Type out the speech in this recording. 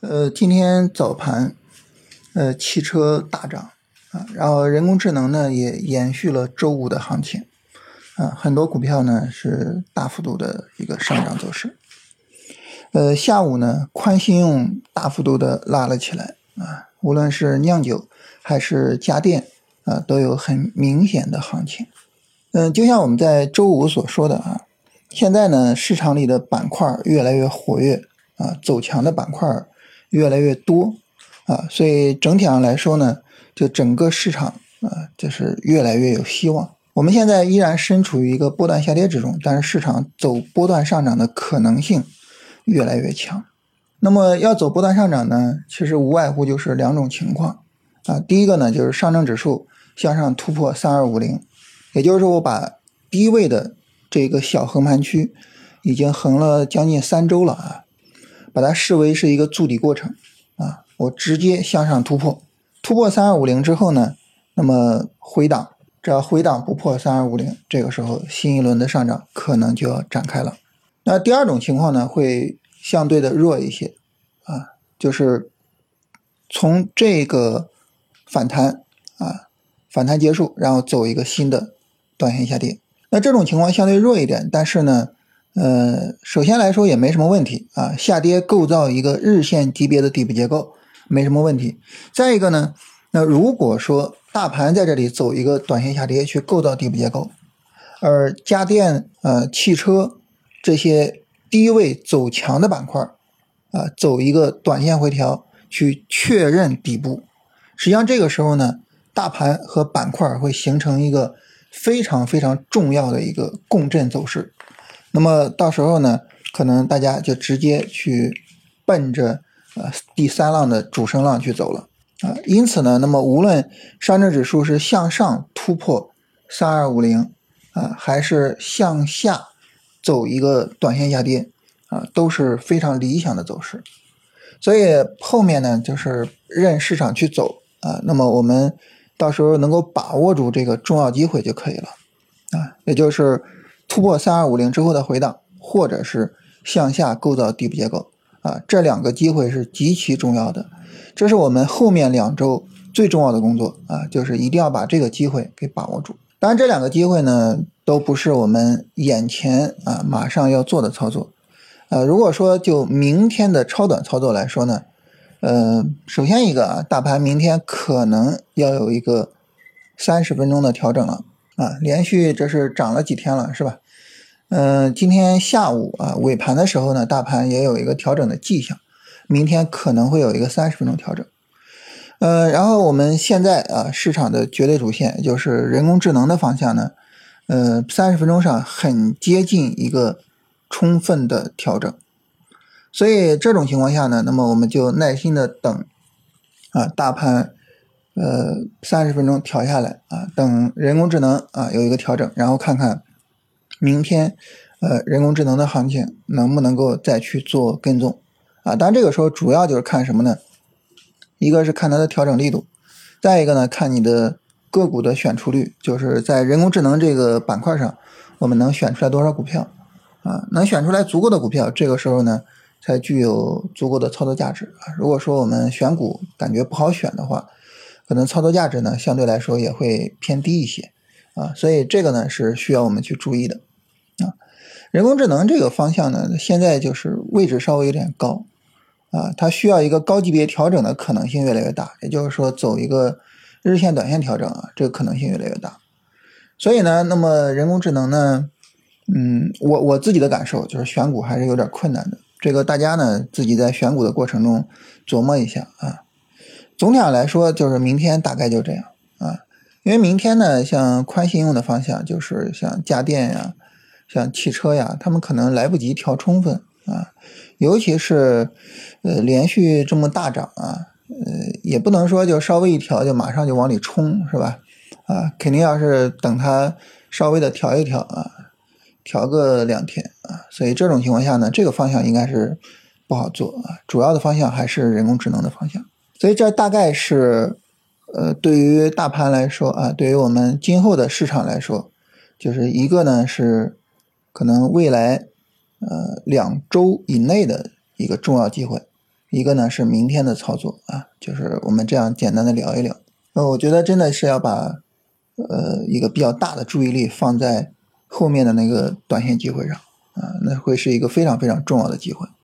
呃，今天早盘，呃，汽车大涨啊，然后人工智能呢也延续了周五的行情啊，很多股票呢是大幅度的一个上涨走势。呃，下午呢，宽信用大幅度的拉了起来啊，无论是酿酒还是家电啊，都有很明显的行情。嗯，就像我们在周五所说的啊，现在呢，市场里的板块越来越活跃啊，走强的板块。越来越多啊，所以整体上来说呢，就整个市场啊，就是越来越有希望。我们现在依然身处于一个波段下跌之中，但是市场走波段上涨的可能性越来越强。那么要走波段上涨呢，其实无外乎就是两种情况啊。第一个呢，就是上证指数向上突破三二五零，也就是说我把低位的这个小横盘区已经横了将近三周了啊。把它视为是一个筑底过程啊，我直接向上突破，突破三二五零之后呢，那么回档，只要回档不破三二五零，这个时候新一轮的上涨可能就要展开了。那第二种情况呢，会相对的弱一些啊，就是从这个反弹啊，反弹结束，然后走一个新的短线下跌。那这种情况相对弱一点，但是呢。呃，首先来说也没什么问题啊，下跌构造一个日线级别的底部结构没什么问题。再一个呢，那如果说大盘在这里走一个短线下跌去构造底部结构，而家电、呃汽车这些低位走强的板块啊，走一个短线回调去确认底部，实际上这个时候呢，大盘和板块会形成一个非常非常重要的一个共振走势。那么到时候呢，可能大家就直接去奔着呃第三浪的主升浪去走了啊。因此呢，那么无论上证指数是向上突破三二五零啊，还是向下走一个短线下跌啊，都是非常理想的走势。所以后面呢，就是任市场去走啊。那么我们到时候能够把握住这个重要机会就可以了啊，也就是。突破三二五零之后的回档，或者是向下构造底部结构啊，这两个机会是极其重要的，这是我们后面两周最重要的工作啊，就是一定要把这个机会给把握住。当然，这两个机会呢，都不是我们眼前啊马上要做的操作。呃，如果说就明天的超短操作来说呢，呃，首先一个啊，大盘明天可能要有一个三十分钟的调整了。啊，连续这是涨了几天了，是吧？嗯，今天下午啊尾盘的时候呢，大盘也有一个调整的迹象，明天可能会有一个三十分钟调整。呃，然后我们现在啊市场的绝对主线就是人工智能的方向呢，呃，三十分钟上很接近一个充分的调整，所以这种情况下呢，那么我们就耐心的等啊大盘。呃，三十分钟调下来啊，等人工智能啊有一个调整，然后看看明天呃人工智能的行情能不能够再去做跟踪啊。当然这个时候主要就是看什么呢？一个是看它的调整力度，再一个呢看你的个股的选出率，就是在人工智能这个板块上，我们能选出来多少股票啊？能选出来足够的股票，这个时候呢才具有足够的操作价值啊。如果说我们选股感觉不好选的话，可能操作价值呢，相对来说也会偏低一些，啊，所以这个呢是需要我们去注意的，啊，人工智能这个方向呢，现在就是位置稍微有点高，啊，它需要一个高级别调整的可能性越来越大，也就是说走一个日线、短线调整啊，这个可能性越来越大，所以呢，那么人工智能呢，嗯，我我自己的感受就是选股还是有点困难的，这个大家呢自己在选股的过程中琢磨一下啊。总体上来说，就是明天大概就这样啊，因为明天呢，像宽信用的方向，就是像家电呀、像汽车呀，他们可能来不及调充分啊，尤其是呃连续这么大涨啊，呃也不能说就稍微一调就马上就往里冲，是吧？啊，肯定要是等它稍微的调一调啊，调个两天啊，所以这种情况下呢，这个方向应该是不好做啊，主要的方向还是人工智能的方向。所以这大概是，呃，对于大盘来说啊，对于我们今后的市场来说，就是一个呢是可能未来呃两周以内的一个重要机会一个呢是明天的操作啊，就是我们这样简单的聊一聊。呃，我觉得真的是要把呃一个比较大的注意力放在后面的那个短线机会上啊，那会是一个非常非常重要的机会。